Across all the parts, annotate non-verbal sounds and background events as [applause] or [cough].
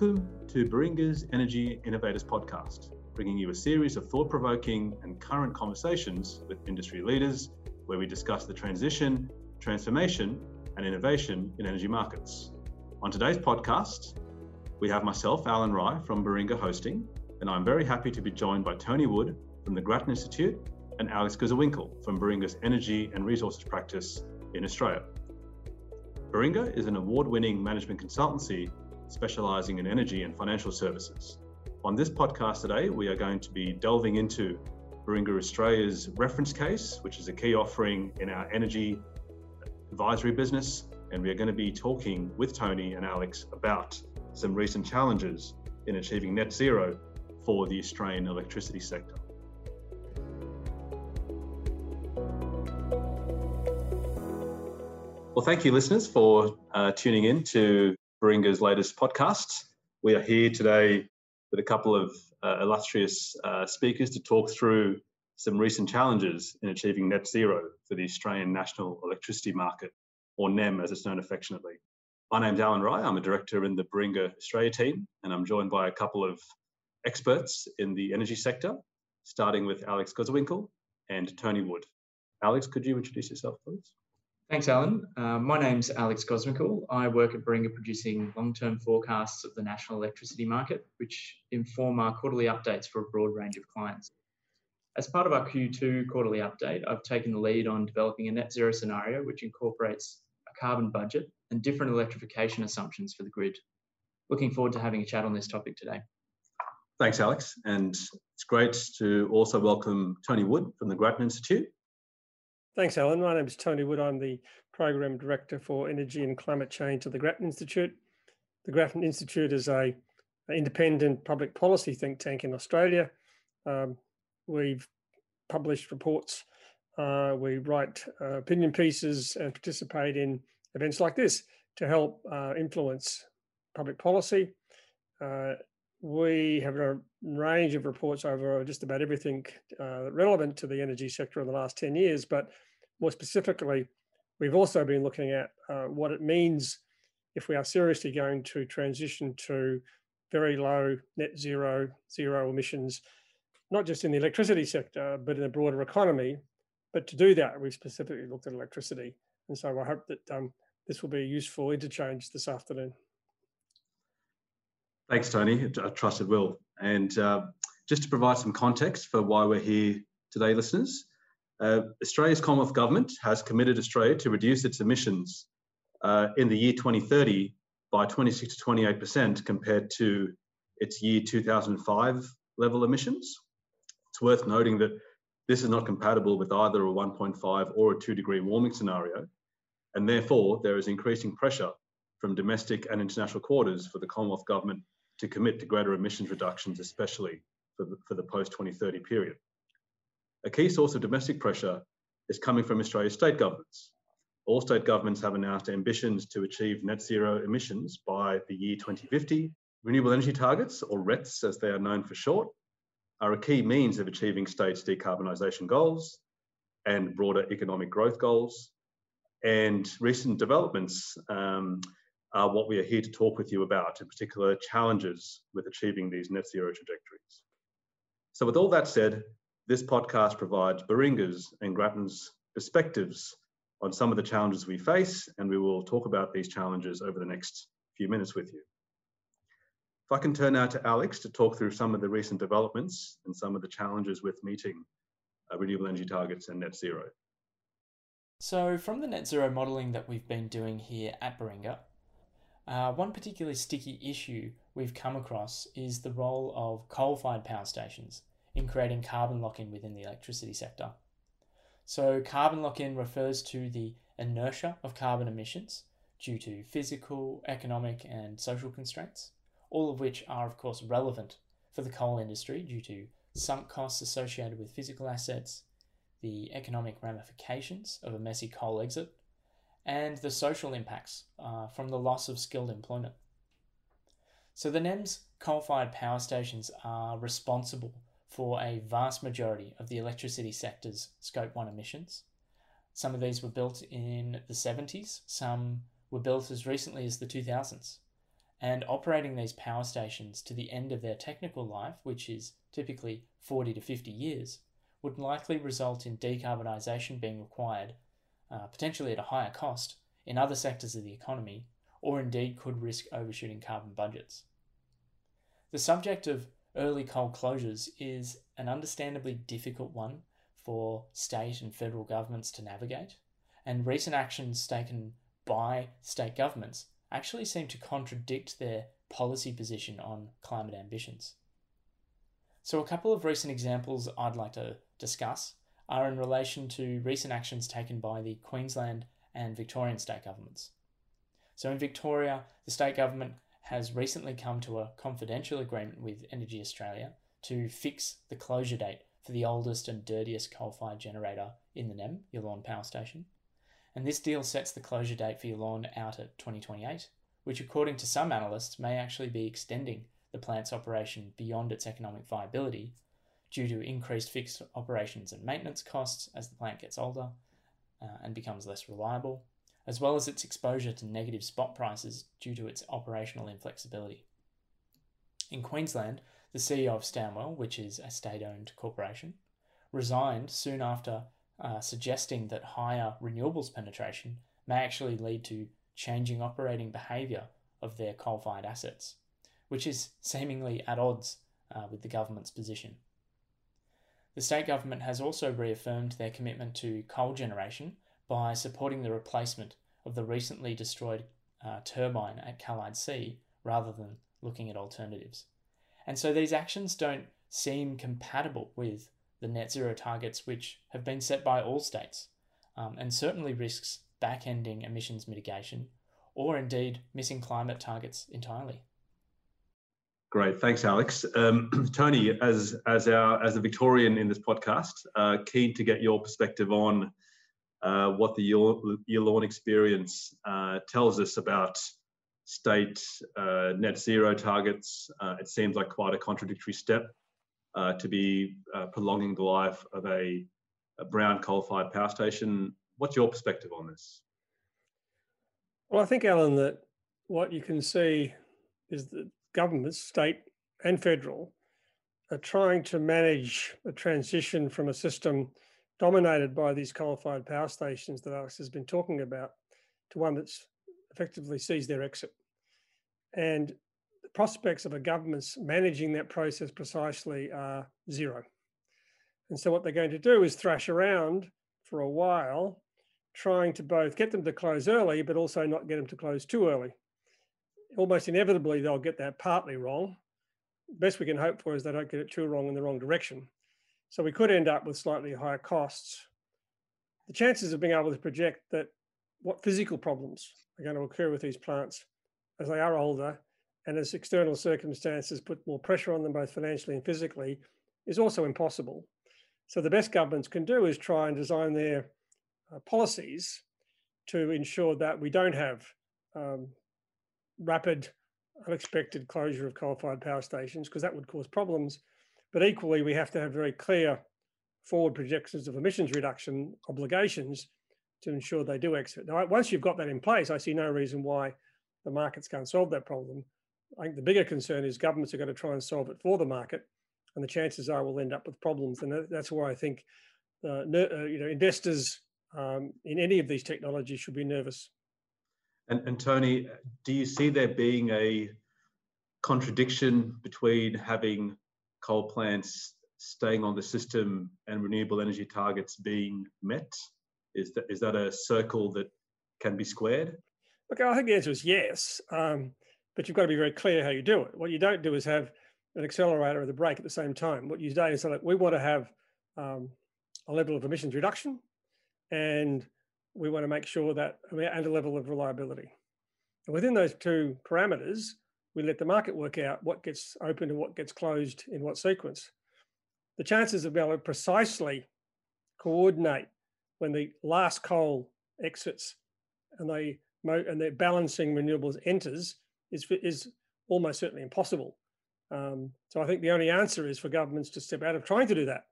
Welcome to Baringa's Energy Innovators Podcast, bringing you a series of thought provoking and current conversations with industry leaders where we discuss the transition, transformation, and innovation in energy markets. On today's podcast, we have myself, Alan Rai from Baringa Hosting, and I'm very happy to be joined by Tony Wood from the Grattan Institute and Alex Gosewinckel from Baringa's Energy and Resources Practice in Australia. Baringa is an award winning management consultancy specializing in energy and financial services. On this podcast today, we are going to be delving into Baringa Australia's reference case, which is a key offering in our energy advisory business. And we are going to be talking with Tony and Alex about some recent challenges in achieving net zero for the Australian electricity sector. Well, thank you, listeners, for uh, tuning in to Baringa's latest podcast. We are here today with a couple of uh, illustrious uh, speakers to talk through some recent challenges in achieving net zero for the Australian National Electricity Market, or NEM as it's known affectionately. My name's Alan Rai. I'm a director in the Baringa Australia team, and I'm joined by a couple of experts in the energy sector, starting with Alex Gosewinckel and Tony Wood. Alex, could you introduce yourself, please? Thanks, Alan. Uh, my name's Alex Gosewinckel. I work at Baringa producing long-term forecasts of the national electricity market, which inform our quarterly updates for a broad range of clients. As part of our Q2 quarterly update, I've taken the lead on developing a net zero scenario which incorporates a carbon budget and different electrification assumptions for the grid. Looking forward to having a chat on this topic today. Thanks, Alex. And it's great to also welcome Tony Wood from the Grattan Institute. Thanks, Alan. My name is Tony Wood. I'm the Program Director for Energy and Climate Change at the Grattan Institute. The Grattan Institute is a, an independent public policy think tank in Australia. Um, we've published reports, uh, we write uh, opinion pieces and participate in events like this to help uh, influence public policy. We have a range of reports over just about everything uh, relevant to the energy sector in the last 10 years, but more specifically, we've also been looking at uh, what it means if we are seriously going to transition to very low net zero, zero emissions, not just in the electricity sector, but in the broader economy. But to do that, we've specifically looked at electricity. And so I hope that um, this will be a useful interchange this afternoon. Thanks, Tony. I trust it will. And uh, just to provide some context for why we're here today, listeners, uh, Australia's Commonwealth Government has committed Australia to reduce its emissions uh, in the year 2030 by 26 to 28% compared to its year 2005 level emissions. It's worth noting that this is not compatible with either a 1.5 or a 2 degree warming scenario, and therefore there is increasing pressure from domestic and international quarters for the Commonwealth Government to commit to greater emissions reductions, especially for the, for the post-2030 period. A key source of domestic pressure is coming from Australia's state governments. All state governments have announced ambitions to achieve net zero emissions by the year 2050. Renewable energy targets, or RETs as they are known for short, are a key means of achieving states' decarbonisation goals and broader economic growth goals. And recent developments um, are what we are here to talk with you about, in particular challenges with achieving these net zero trajectories. So with all that said, this podcast provides Baringa's and Grattan's perspectives on some of the challenges we face, and we will talk about these challenges over the next few minutes with you. If I can turn now to Alex to talk through some of the recent developments and some of the challenges with meeting uh, renewable energy targets and net zero. So, from the net zero modelling that we've been doing here at Baringa, uh, one particularly sticky issue we've come across is the role of coal fired power stations in creating carbon lock in within the electricity sector. So, carbon lock in refers to the inertia of carbon emissions due to physical, economic, and social constraints, all of which are, of course, relevant for the coal industry due to sunk costs associated with physical assets, the economic ramifications of a messy coal exit, and the social impacts uh, from the loss of skilled employment. So, the NEM's coal fired power stations are responsible for a vast majority of the electricity sector's Scope 1 emissions. Some of these were built in the 70s, some were built as recently as the 2000s. and operating these power stations to the end of their technical life, which is typically 40 to 50 years, would likely result in decarbonisation being required, uh, potentially at a higher cost, in other sectors of the economy, or indeed could risk overshooting carbon budgets. The subject of early coal closures is an understandably difficult one for state and federal governments to navigate, and recent actions taken by state governments actually seem to contradict their policy position on climate ambitions. So, a couple of recent examples I'd like to discuss are in relation to recent actions taken by the Queensland and Victorian state governments. So, in Victoria, the state government has recently come to a confidential agreement with Energy Australia to fix the closure date for the oldest and dirtiest coal fired generator in the NEM, Yallourn Power Station. And this deal sets the closure date for Yallourn out at 2028, which, according to some analysts, may actually be extending the plant's operation beyond its economic viability due to increased fixed operations and maintenance costs as the plant gets older uh, and becomes less reliable, as well as its exposure to negative spot prices due to its operational inflexibility. In Queensland, the CEO of Stanwell, which is a state owned corporation, resigned soon after uh, suggesting that higher renewables penetration may actually lead to changing operating behaviour of their coal fired assets, which is seemingly at odds uh, with the government's position. The state government has also reaffirmed their commitment to coal generation by supporting the replacement of the recently destroyed uh, turbine at Callide C rather than looking at alternatives. And so these actions don't seem compatible with the net zero targets which have been set by all states, um, and certainly risks back ending emissions mitigation or indeed missing climate targets entirely. Great, thanks, Alex. Um, [clears throat] Tony, as as our as a Victorian in this podcast, uh, keen to get your perspective on uh, what the Yallourn experience uh, tells us about state uh, net zero targets. Uh, it seems like quite a contradictory step uh, to be prolonging the life of a, a brown coal-fired power station. What's your perspective on this? Well, I think, Alan, that what you can see is that governments, state and federal, are trying to manage a transition from a system dominated by these coal-fired power stations that Alex has been talking about to one that's effectively sees their exit. And the prospects of a government's managing that process precisely are zero. And so what they're going to do is thrash around for a while, trying to both get them to close early, but also not get them to close too early almost inevitably they'll get that partly wrong. Best we can hope for is they don't get it too wrong in the wrong direction. So we could end up with slightly higher costs. The chances of being able to project that what physical problems are going to occur with these plants as they are older and as external circumstances put more pressure on them both financially and physically is also impossible. So the best governments can do is try and design their uh, policies to ensure that we don't have um, rapid, unexpected closure of coal-fired power stations because that would cause problems. But equally, we have to have very clear forward projections of emissions reduction obligations to ensure they do exit. Now, once you've got that in place, I see no reason why the markets can't solve that problem. I think the bigger concern is governments are going to try and solve it for the market, and the chances are we'll end up with problems. And that's why I think uh, you know investors um, in any of these technologies should be nervous. And, and Tony, do you see there being a contradiction between having coal plants staying on the system and renewable energy targets being met? Is that, is that a circle that can be squared? Look, I think the answer is yes, um, but you've got to be very clear how you do it. What you don't do is have an accelerator and the brake at the same time. What you do is say, we want to have um, a level of emissions reduction and we want to make sure that and a level of reliability. And within those two parameters, we let the market work out what gets opened and what gets closed in what sequence. The chances of being able to precisely coordinate when the last coal exits and they and their balancing renewables enters is is almost certainly impossible. Um, so I think the only answer is for governments to step out of trying to do that,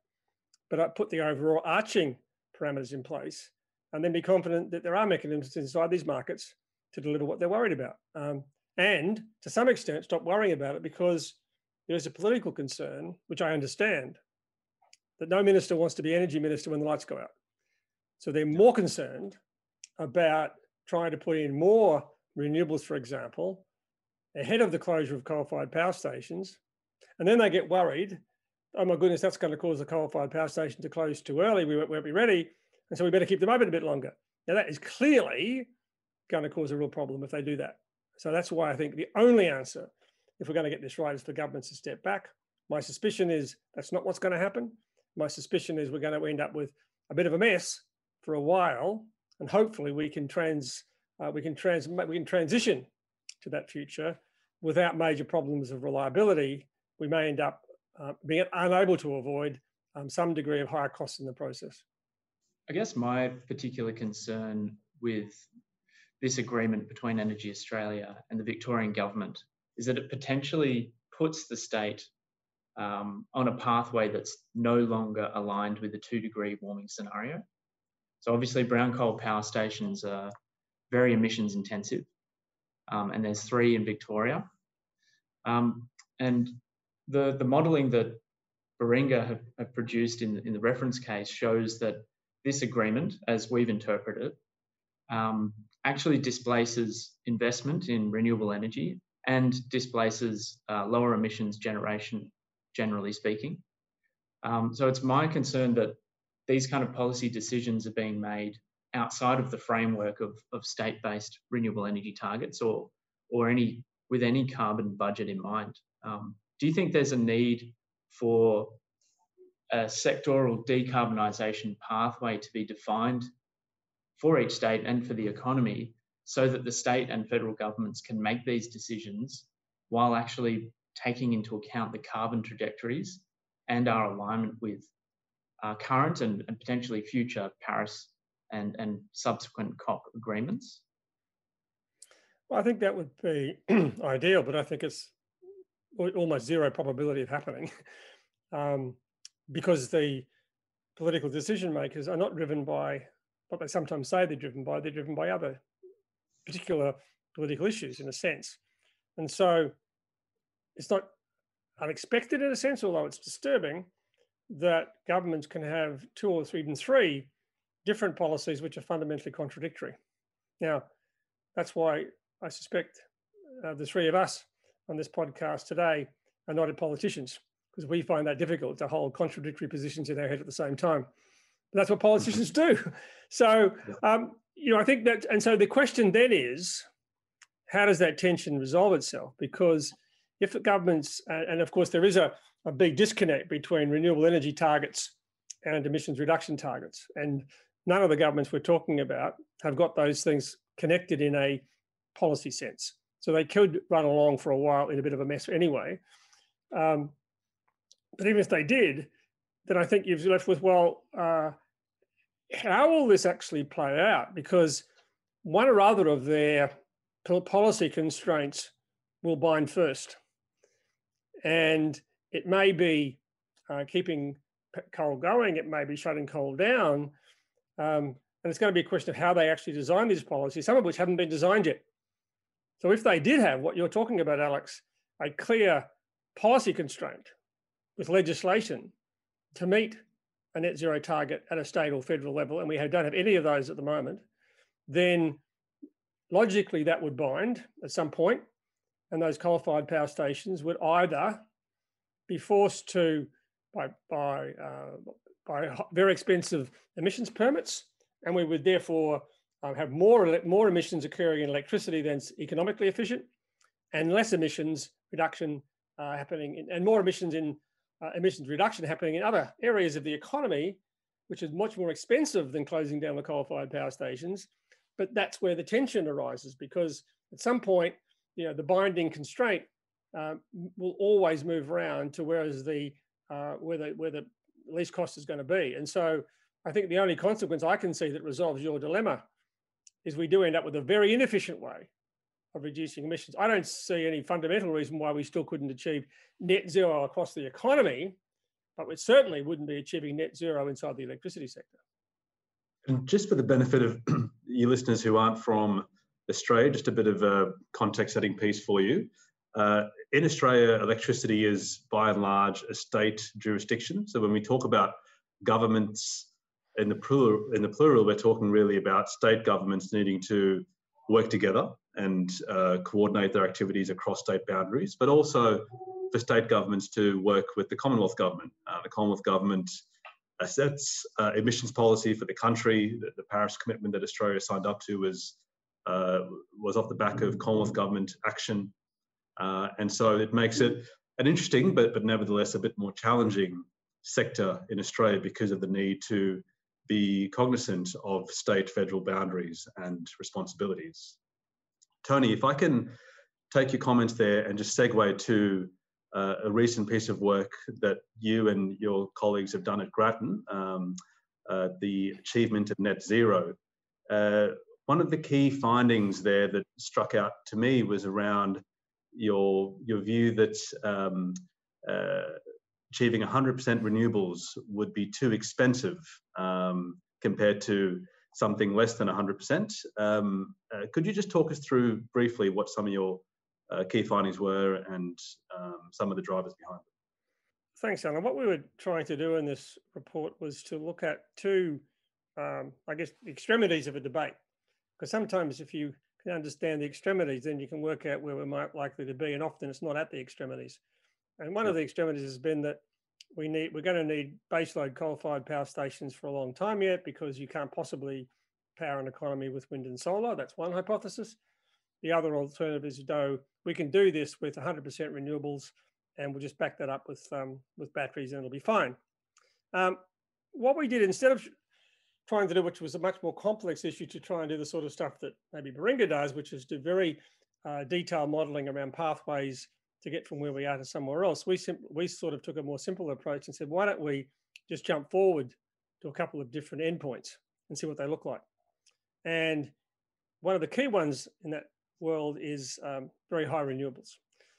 but I put the overall arching parameters in place and then be confident that there are mechanisms inside these markets to deliver what they're worried about. Um, and to some extent stop worrying about it because there's a political concern, which I understand, that no minister wants to be energy minister when the lights go out. So they're more concerned about trying to put in more renewables, for example, ahead of the closure of coal-fired power stations. And then they get worried, oh my goodness, that's going to cause the coal-fired power station to close too early. We won't be ready. And so we better keep them open a bit longer. Now that is clearly going to cause a real problem if they do that. So that's why I think the only answer, if we're going to get this right, is for governments to step back. My suspicion is that's not what's going to happen. My suspicion is we're going to end up with a bit of a mess for a while, and hopefully we can trans uh, we can trans we can transition to that future without major problems of reliability. We may end up uh, being unable to avoid um, some degree of higher costs in the process. I guess my particular concern with this agreement between Energy Australia and the Victorian government is that it potentially puts the state um, on a pathway that's no longer aligned with the two degree warming scenario. So, obviously, brown coal power stations are very emissions intensive, um, and there's three in Victoria. Um, and the, the modelling that Baringa have, have produced in, in the reference case shows that this agreement, as we've interpreted um, actually displaces investment in renewable energy and displaces uh, lower emissions generation, generally speaking. Um, so it's my concern that these kind of policy decisions are being made outside of the framework of, of state-based renewable energy targets or, or any with any carbon budget in mind. Um, do you think there's a need for a sectoral decarbonisation pathway to be defined for each state and for the economy so that the state and federal governments can make these decisions while actually taking into account the carbon trajectories and our alignment with uh, current and, and, potentially future Paris and, and subsequent COP agreements? Well, I think that would be [clears throat] ideal, but I think it's almost zero probability of happening [laughs] um, because the political decision makers are not driven by what they sometimes say they're driven by, they're driven by other particular political issues in a sense. And so it's not unexpected in a sense, although it's disturbing, that governments can have two or three, even three different policies which are fundamentally contradictory. Now, that's why I suspect uh, the three of us on this podcast today are not politicians, because we find that difficult to hold contradictory positions in our head at the same time. But that's what politicians do. [laughs] So, um, you know, I think that, and so the question then is, how does that tension resolve itself? Because if the governments, and of course there is a, a big disconnect between renewable energy targets and emissions reduction targets, and none of the governments we're talking about have got those things connected in a policy sense. So they could run along for a while in a bit of a mess anyway. Um, but even if they did, then I think you've left with, well, uh, how will this actually play out? Because one or other of their policy constraints will bind first. And it may be uh, keeping coal going, it may be shutting coal down. Um, and it's going to be a question of how they actually design these policies, some of which haven't been designed yet. So if they did have what you're talking about, Alex, a clear policy constraint with legislation to meet a net zero target at a state or federal level, and we don't have any of those at the moment, then logically that would bind at some point, and those coal-fired power stations would either be forced to by by uh, by very expensive emissions permits, and we would therefore um, have more more emissions occurring in electricity than's economically efficient, and less emissions reduction uh, happening in, and more emissions in uh, emissions reduction happening in other areas of the economy, which is much more expensive than closing down the coal-fired power stations. But that's where the tension arises because at some point, you know, the binding constraint um, will always move around to where is the uh, where the where the least cost is going to be. And so I think the only consequence I can see that resolves your dilemma is we do end up with a very inefficient way of reducing emissions. I don't see any fundamental reason why we still couldn't achieve net zero across the economy, but we certainly wouldn't be achieving net zero inside the electricity sector. And just for the benefit of [clears throat] your listeners who aren't from Australia, just a bit of a context setting piece for you. Uh, in Australia, electricity is by and large a state jurisdiction. So when we talk about governments in the plural, in the plural, we're talking really about state governments needing to work together and uh, coordinate their activities across state boundaries, but also for state governments to work with the Commonwealth government. Uh, the Commonwealth government sets uh, emissions policy for the country. The, the, Paris commitment that Australia signed up to was uh, was off the back of Commonwealth government action, uh, and so it makes it an interesting, but but nevertheless a bit more challenging sector in Australia because of the need to be cognizant of state federal boundaries and responsibilities. Tony, if I can take your comments there and just segue to uh, a recent piece of work that you and your colleagues have done at Grattan, um, uh, the achievement of net zero. Uh, one of the key findings there that struck out to me was around your your view that um, uh, achieving 100% renewables would be too expensive um, compared to something less than 100%. Um, uh, could you just talk us through briefly what some of your uh, key findings were and um, some of the drivers behind them? Thanks, Alan. What we were trying to do in this report was to look at two, um, I guess, extremities of a debate. Because sometimes if you can understand the extremities, then you can work out where we're might likely to be, and often it's not at the extremities. And one of the extremities has been that we need we're going to need baseload coal-fired power stations for a long time yet because you can't possibly power an economy with wind and solar. That's one hypothesis. The other alternative is though we can do this with 100% renewables, and we'll just back that up with um, with batteries, and it'll be fine. Um, what we did instead of trying to do, which was a much more complex issue, to try and do the sort of stuff that maybe Baringa does, which is do very uh, detailed modelling around pathways to get from where we are to somewhere else. We we sort of took a more simple approach and said, why don't we just jump forward to a couple of different endpoints and see what they look like. And one of the key ones in that world is um, very high renewables.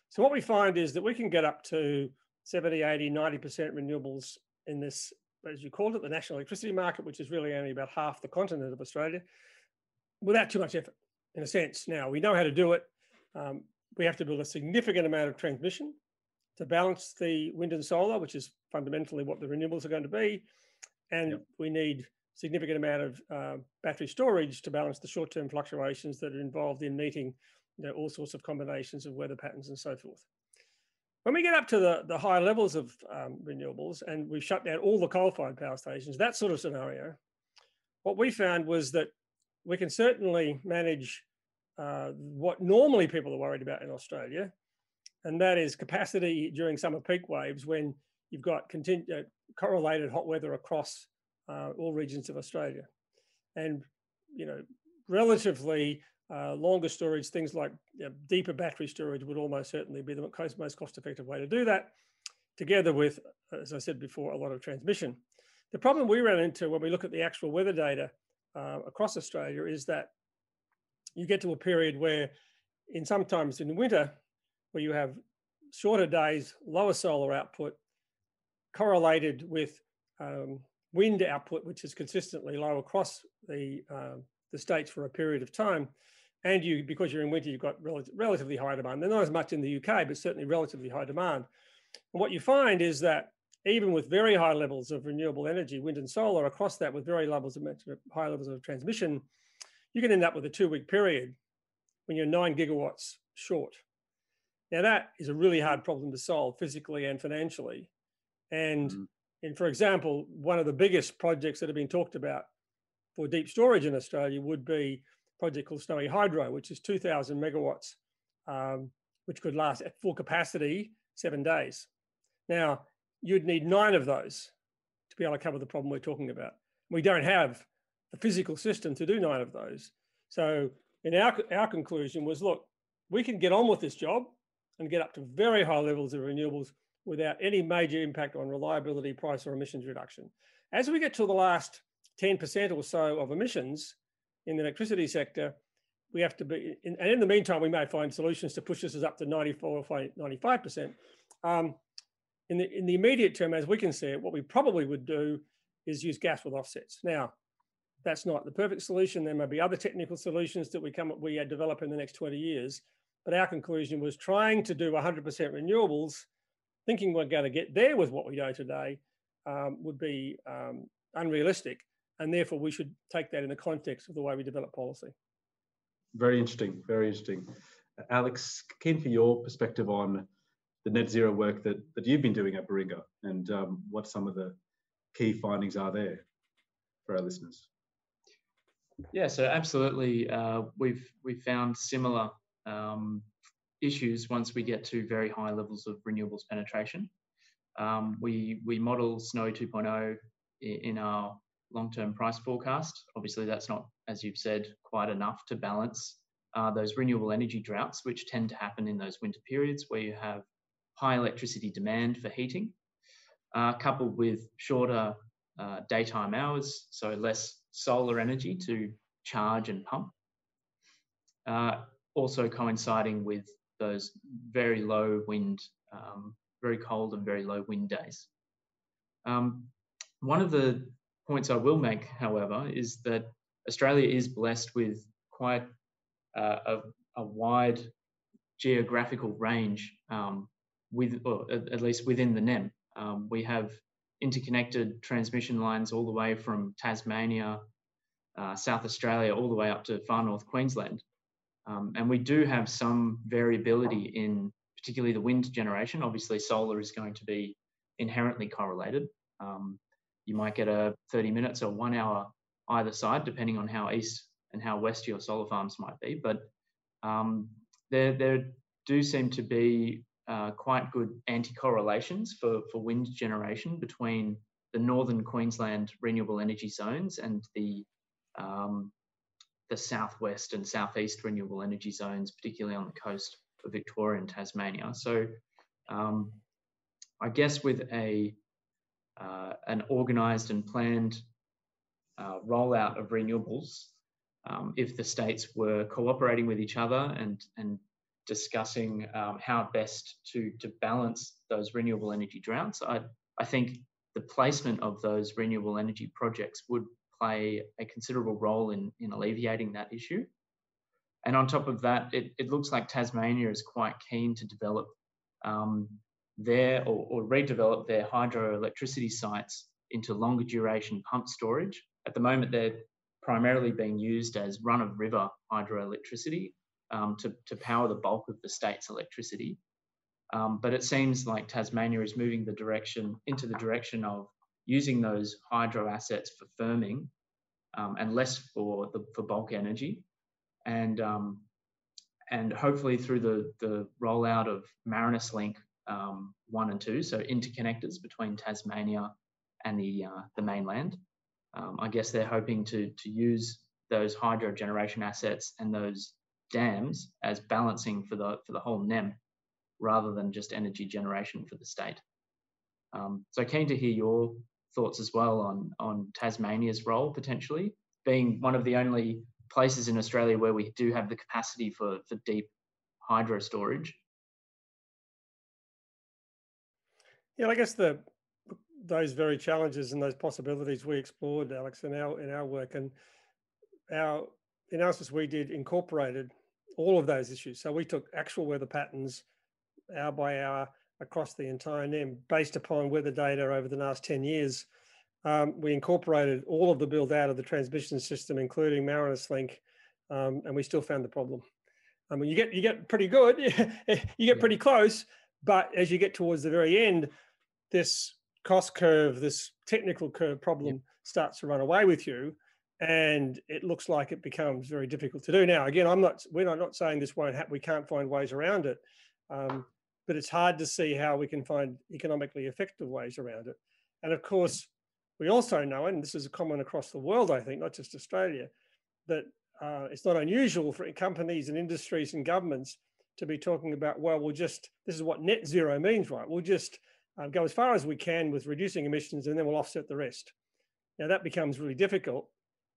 So what we find is that we can get up to 70, 80, 90% renewables in this, as you called it, the national electricity market, which is really only about half the continent of Australia, without too much effort, in a sense. Now, we know how to do it. Um, we have to build a significant amount of transmission to balance the wind and solar, which is fundamentally what the renewables are going to be. And yep. we need significant amount of uh, battery storage to balance the short-term fluctuations that are involved in meeting you know, all sorts of combinations of weather patterns and so forth. When we get up to the, the high levels of um, renewables and we shut down all the coal-fired power stations, that sort of scenario, what we found was that we can certainly manage uh, what normally people are worried about in Australia, and that is capacity during summer peak waves when you've got uh, correlated hot weather across uh, all regions of Australia. And, you know, relatively uh, longer storage, things like you know, deeper battery storage would almost certainly be the most cost-effective way to do that, together with, as I said before, a lot of transmission. The problem we ran into when we look at the actual weather data uh, across Australia is that you get to a period where in sometimes in winter, where you have shorter days, lower solar output, correlated with um, wind output, which is consistently low across the, uh, the states for a period of time. And you, because you're in winter, you've got rel relatively high demand. They're not as much in the UK, but certainly relatively high demand. And what you find is that even with very high levels of renewable energy, wind and solar, across that with very levels of high levels of transmission, you can end up with a two-week period when you're nine gigawatts short. Now that is a really hard problem to solve physically and financially. And mm. And for example, one of the biggest projects that have been talked about for deep storage in Australia would be a project called Snowy Hydro, which is 2,000 megawatts, um, which could last at full capacity seven days. Now, you'd need nine of those to be able to cover the problem we're talking about. We don't have the physical system to do nine of those. So, in our, our conclusion was look, we can get on with this job and get up to very high levels of renewables without any major impact on reliability, price, or emissions reduction. As we get to the last 10% or so of emissions in the electricity sector, we have to be, in, and in the meantime, we may find solutions to push this up to 94 or 95%. Um, in, the, in the immediate term, as we can see it, what we probably would do is use gas with offsets. Now, That's not the perfect solution. There may be other technical solutions that we come up, we develop in the next 20 years. But our conclusion was trying to do 100% renewables, thinking we're going to get there with what we know today, um, would be um, unrealistic. And therefore, we should take that in the context of the way we develop policy. Very interesting. Very interesting. Alex, keen for your perspective on the net zero work that, that you've been doing at Baringa and um, what some of the key findings are there for our listeners. Yeah, so absolutely, uh, we've we've found similar um, issues once we get to very high levels of renewables penetration. Um, we we model Snowy 2.0 in our long-term price forecast. Obviously, that's not, as you've said, quite enough to balance uh, those renewable energy droughts, which tend to happen in those winter periods where you have high electricity demand for heating, uh, coupled with shorter uh, daytime hours, so less solar energy to charge and pump. Uh, also coinciding with those very low wind, um, very cold and very low wind days. Um, one of the points I will make, however, is that Australia is blessed with quite uh, a, a, wide geographical range um, with, or at, least within the NEM. Um, we have interconnected transmission lines all the way from Tasmania, uh, South Australia, all the way up to far north Queensland. Um, and we do have some variability in particularly the wind generation. Obviously, solar is going to be inherently correlated. Um, you might get a 30 minutes or one hour either side, depending on how east and how west your solar farms might be. But um, there, there do seem to be uh, quite good anti-correlations for, for wind generation between the northern Queensland renewable energy zones and the um, the southwest and southeast renewable energy zones, particularly on the coast of Victoria and Tasmania. So, um, I guess with a uh, an organised and planned uh, rollout of renewables, um, if the states were cooperating with each other and and discussing um, how best to to balance those renewable energy droughts, I I think the placement of those renewable energy projects would play a considerable role in, in alleviating that issue. And on top of that, it, it looks like Tasmania is quite keen to develop um, their or, or redevelop their hydroelectricity sites into longer duration pump storage. At the moment, they're primarily being used as run of river hydroelectricity um, to, to power the bulk of the state's electricity. Um, but it seems like Tasmania is moving the direction into the direction of using those hydro assets for firming um, and less for the for bulk energy, and um, and hopefully through the the rollout of Marinus Link um, one and two, so interconnectors between Tasmania and the uh, the mainland. Um, I guess they're hoping to to use those hydro generation assets and those dams as balancing for the for the whole NEM, rather than just energy generation for the state. Um, so keen to hear your thoughts as well on on Tasmania's role potentially being one of the only places in Australia where we do have the capacity for for deep hydro storage. Yeah, I guess the those very challenges and those possibilities we explored, Alex, in our in our work and our analysis we did incorporated all of those issues. So we took actual weather patterns, hour by hour, across the entire NEM based upon weather data over the last 10 years. Um, we incorporated all of the build out of the transmission system, including Marinus Link, um, and we still found the problem. I mean, you get you get pretty good, [laughs] you get pretty close, but as you get towards the very end, this cost curve, this technical curve problem starts to run away with you, and it looks like it becomes very difficult to do. Now, again, I'm not we're not, saying this won't happen. We can't find ways around it. Um, but it's hard to see how we can find economically effective ways around it. And of course, we also know, and this is common across the world, I think, not just Australia, that uh, it's not unusual for companies and industries and governments to be talking about, well, we'll just, this is what net zero means, right? We'll just um, go as far as we can with reducing emissions and then we'll offset the rest. Now, that becomes really difficult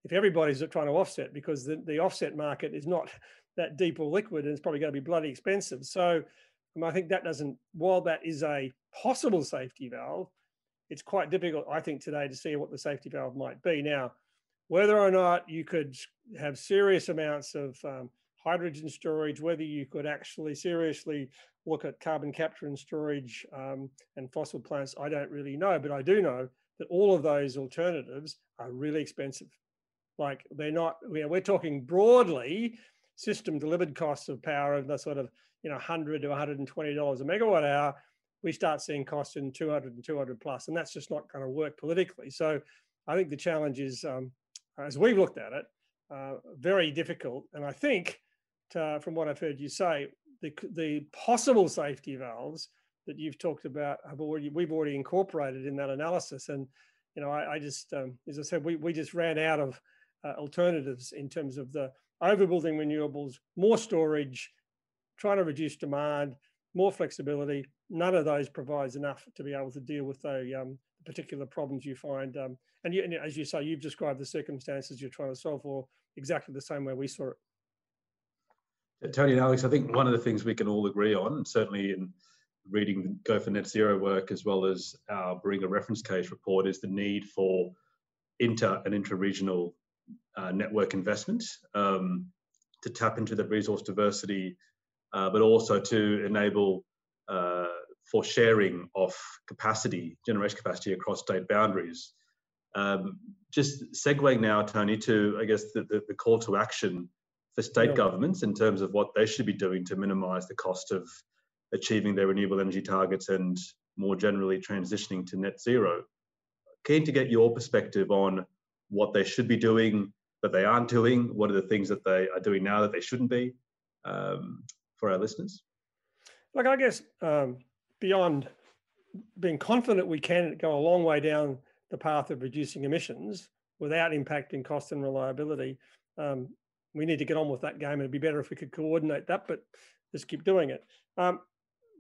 if everybody's trying to offset because the, the offset market is not [laughs] that deep or liquid and it's probably going to be bloody expensive. So I think that doesn't, while that is a possible safety valve, it's quite difficult, I think, today to see what the safety valve might be. Now, whether or not you could have serious amounts of um, hydrogen storage, whether you could actually seriously look at carbon capture and storage um, and fossil plants, I don't really know. But I do know that all of those alternatives are really expensive. Like they're not, we're talking broadly system delivered costs of power of the sort of, you know, 100 to 120 dollars a megawatt hour. We start seeing costs in 200 and 200 plus, and that's just not going to work politically. So I think the challenge is, um, as we've looked at it, uh, very difficult. And I think uh, from what I've heard you say, the, the possible safety valves that you've talked about have already we've already incorporated in that analysis. And you know, I, I just um, as I said, we we just ran out of uh, alternatives in terms of the overbuilding renewables, more storage, trying to reduce demand, more flexibility. None of those provides enough to be able to deal with the um, particular problems you find. Um, and, you, and as you say, you've described the circumstances you're trying to solve for exactly the same way we saw it. Tony and Alex, I think one of the things we can all agree on, certainly in reading the Go for Net Zero work as well as our Baringa reference case report, is the need for inter and intra-regional uh, network investment um, to tap into the resource diversity, uh, but also to enable uh, for sharing of capacity, generation capacity across state boundaries. Um, just segueing now, Tony, to I guess the, the, the call to action for state yeah. governments in terms of what they should be doing to minimize the cost of achieving their renewable energy targets and more generally transitioning to net zero. Keen to get your perspective on what they should be doing that they aren't doing, what are the things that they are doing now that they shouldn't be um, for our listeners? Look, I guess um, beyond being confident we can go a long way down the path of reducing emissions without impacting cost and reliability, um, we need to get on with that game. It'd be better if we could coordinate that, but just keep doing it. Um,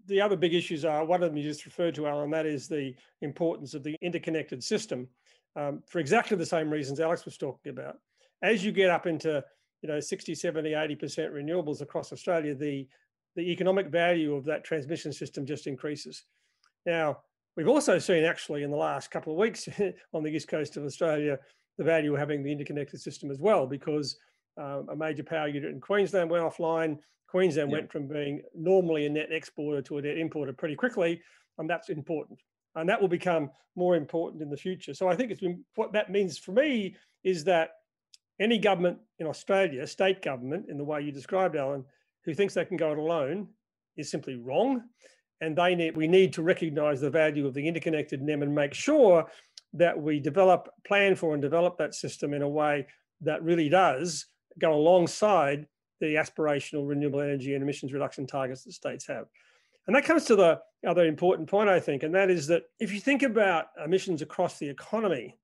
the other big issues are one of them you just referred to, Alan, that is the importance of the interconnected system um, for exactly the same reasons Alex was talking about. As you get up into you know 60, 70, 80% renewables across Australia, the, the economic value of that transmission system just increases. Now, we've also seen actually in the last couple of weeks [laughs] on the east coast of Australia, the value of having the interconnected system as well, because um, a major power unit in Queensland went offline. Queensland yep. went from being normally a net exporter to a net importer pretty quickly, and that's important. And that will become more important in the future. So I think it's been what that means for me is that any government in Australia, state government, in the way you described, Alan, who thinks they can go it alone, is simply wrong. And they need we need to recognise the value of the interconnected NEM and make sure that we develop, plan for, and develop that system in a way that really does go alongside the aspirational renewable energy and emissions reduction targets that states have. And that comes to the other important point, I think, and that is that if you think about emissions across the economy,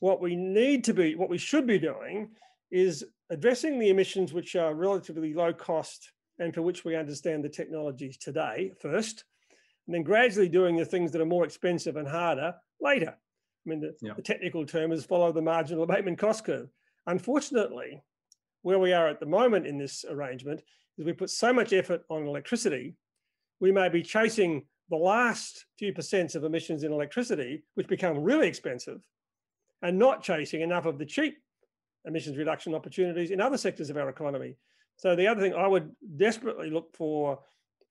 what we need to be, what we should be doing is addressing the emissions which are relatively low cost and for which we understand the technologies today first, and then gradually doing the things that are more expensive and harder later. I mean, the, yeah. the technical term is follow the marginal abatement cost curve. Unfortunately, where we are at the moment in this arrangement is we put so much effort on electricity, we may be chasing the last few percents of emissions in electricity, which become really expensive, and not chasing enough of the cheap emissions reduction opportunities in other sectors of our economy. So the other thing I would desperately look for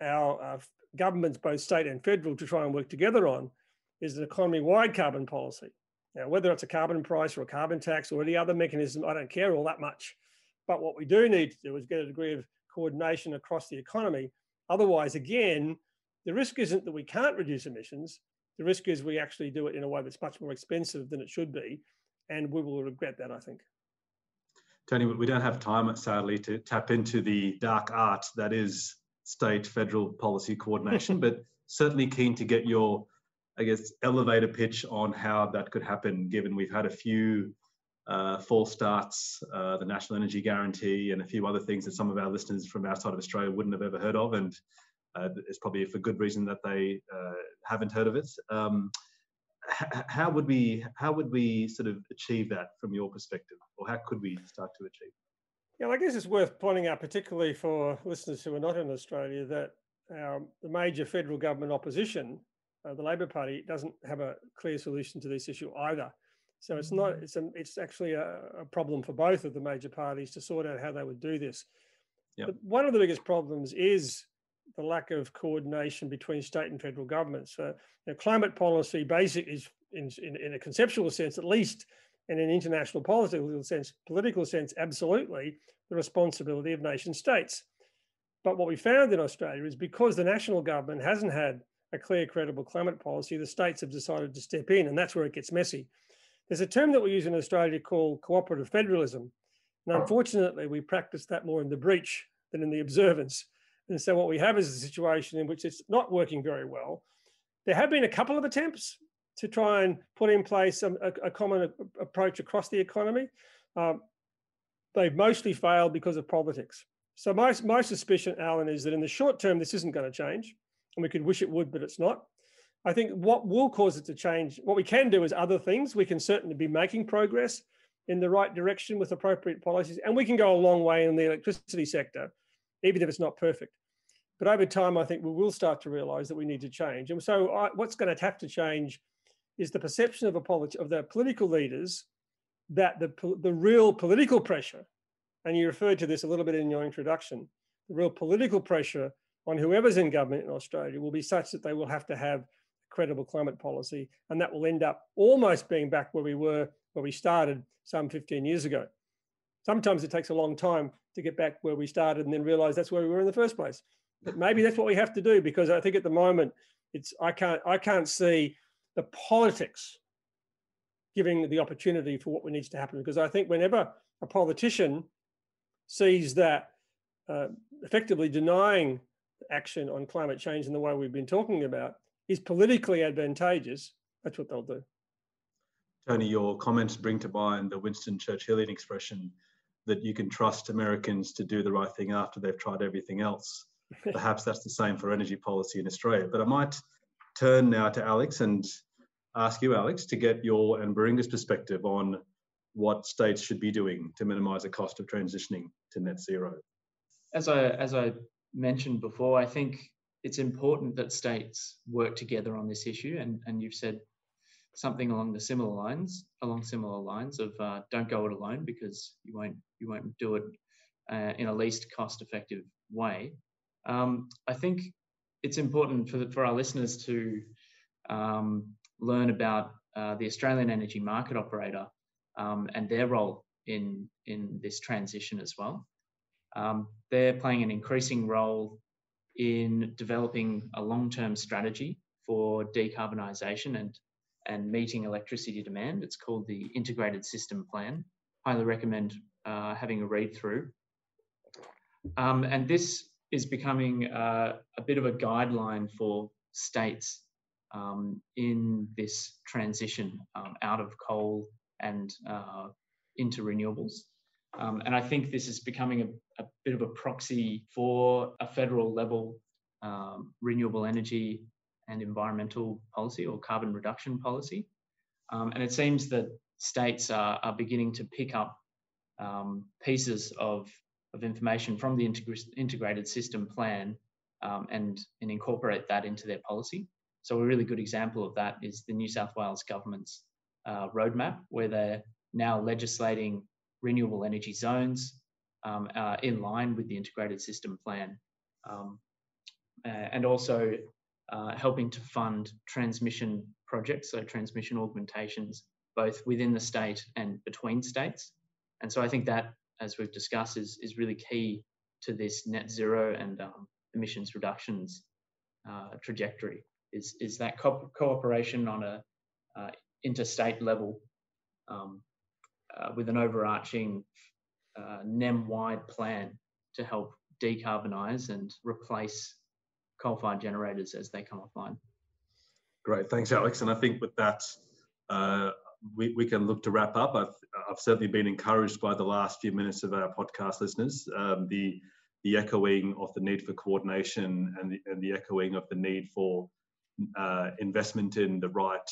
our uh, governments, both state and federal, to try and work together on is an economy-wide carbon policy. Now, whether it's a carbon price or a carbon tax or any other mechanism, I don't care all that much. But what we do need to do is get a degree of coordination across the economy. Otherwise, again, the risk isn't that we can't reduce emissions. The risk is we actually do it in a way that's much more expensive than it should be. And we will regret that, I think. Tony, we don't have time, sadly, to tap into the dark art that is state federal policy coordination, [laughs] but certainly keen to get your, I guess, elevator pitch on how that could happen, given we've had a few uh, false starts, uh, the National Energy Guarantee, and a few other things that some of our listeners from outside of Australia wouldn't have ever heard of. And uh, it's probably for good reason that they uh, haven't heard of it. Um, how would we how would we sort of achieve that from your perspective, or how could we start to achieve? Yeah, I guess it's worth pointing out, particularly for listeners who are not in Australia, that um, the major federal government opposition, uh, the Labor Party, doesn't have a clear solution to this issue either. So it's not, it's, a, it's actually a, a problem for both of the major parties to sort out how they would do this. Yep. But one of the biggest problems is the lack of coordination between state and federal governments. So, you know, climate policy basic is, in, in, in, a conceptual sense, at least, in an international political sense, political sense, absolutely the responsibility of nation states. But what we found in Australia is because the national government hasn't had a clear, credible climate policy, the states have decided to step in, and that's where it gets messy. There's a term that we use in Australia called cooperative federalism. And unfortunately, we practice that more in the breach than in the observance. And so what we have is a situation in which it's not working very well. There have been a couple of attempts to try and put in place a, a common approach across the economy. Um, they've mostly failed because of politics. So my, my suspicion, Alan, is that in the short term, this isn't going to change. And we could wish it would, but it's not. I think what will cause it to change, what we can do is other things. We can certainly be making progress in the right direction with appropriate policies, and we can go a long way in the electricity sector, even if it's not perfect. But over time, I think we will start to realise that we need to change. And so, I, what's going to have to change is the perception of a politi- of the political leaders that the the real political pressure, and you referred to this a little bit in your introduction, the real political pressure on whoever's in government in Australia will be such that they will have to have credible climate policy, and that will end up almost being back where we were, where we started some 15 years ago. Sometimes it takes a long time to get back where we started and then realize that's where we were in the first place. But maybe that's what we have to do because I think at the moment it's I can't I can't see the politics giving the opportunity for what needs to happen because I think whenever a politician sees that uh, effectively denying action on climate change in the way we've been talking about, is politically advantageous, that's what they'll do. Tony, your comments bring to mind the Winston Churchillian expression that you can trust Americans to do the right thing after they've tried everything else. [laughs] Perhaps that's the same for energy policy in Australia. But I might turn now to Alex and ask you, Alex, to get your and Baringa's perspective on what states should be doing to minimise the cost of transitioning to net zero. As I as I mentioned before, I think it's important that states work together on this issue, and, and you've said something along the similar lines, along similar lines of uh, don't go it alone because you won't you won't do it uh, in a least cost effective way. Um, I think it's important for the, for our listeners to um, learn about uh, the Australian Energy Market Operator um, and their role in in this transition as well. Um, they're playing an increasing role in developing a long-term strategy for decarbonisation and and meeting electricity demand. It's called the Integrated System Plan. Highly recommend uh, having a read through. Um, and this is becoming uh, a bit of a guideline for states um, in this transition um, out of coal and uh, into renewables. Um, and I think this is becoming a, a, bit of a proxy for a federal level um, renewable energy and environmental policy or carbon reduction policy. Um, and it seems that states are, are beginning to pick up um, pieces of, of information from the integrated system plan um, and, and incorporate that into their policy. So a really good example of that is the New South Wales government's uh, roadmap, where they're now legislating renewable energy zones um, uh, in line with the integrated system plan, um, and also uh, helping to fund transmission projects, so transmission augmentations, both within the state and between states. And so I think that, as we've discussed, is, is really key to this net zero and um, emissions reductions uh, trajectory, is, is that co cooperation on a uh, interstate level um, uh, with an overarching uh, NEM-wide plan to help decarbonise and replace coal-fired generators as they come offline. Great, thanks, Alex. And I think with that, uh, we, we can look to wrap up. I've, I've certainly been encouraged by the last few minutes of our podcast listeners. Um, the the echoing of the need for coordination and the, and the echoing of the need for uh, investment in the right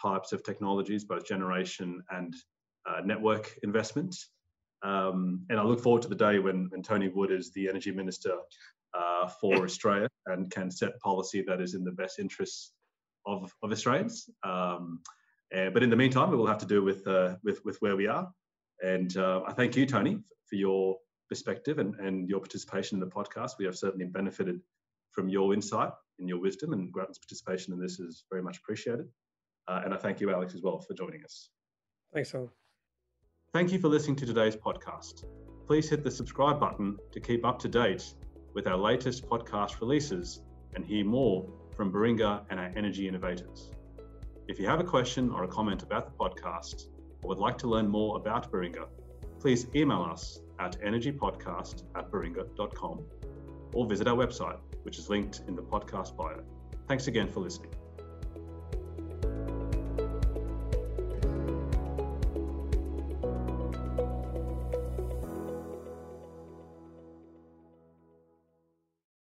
types of technologies, both generation and uh, network investment. Um, and I look forward to the day when, when Tony Wood is the Energy Minister uh, for Australia and can set policy that is in the best interests of, of Australians. Um, Uh, but in the meantime, we will have to do with, uh, with, with where we are. And uh, I thank you, Tony, for your perspective and, and your participation in the podcast. We have certainly benefited from your insight and your wisdom, and Grattan's participation in this is very much appreciated. Uh, and I thank you, Alex, as well, for joining us. Thanks, Alan. Thank you for listening to today's podcast. Please hit the subscribe button to keep up to date with our latest podcast releases and hear more from Baringa and our energy innovators. If you have a question or a comment about the podcast or would like to learn more about Baringa, please email us at energypodcast at baringa.com or visit our website, which is linked in the podcast bio. Thanks again for listening.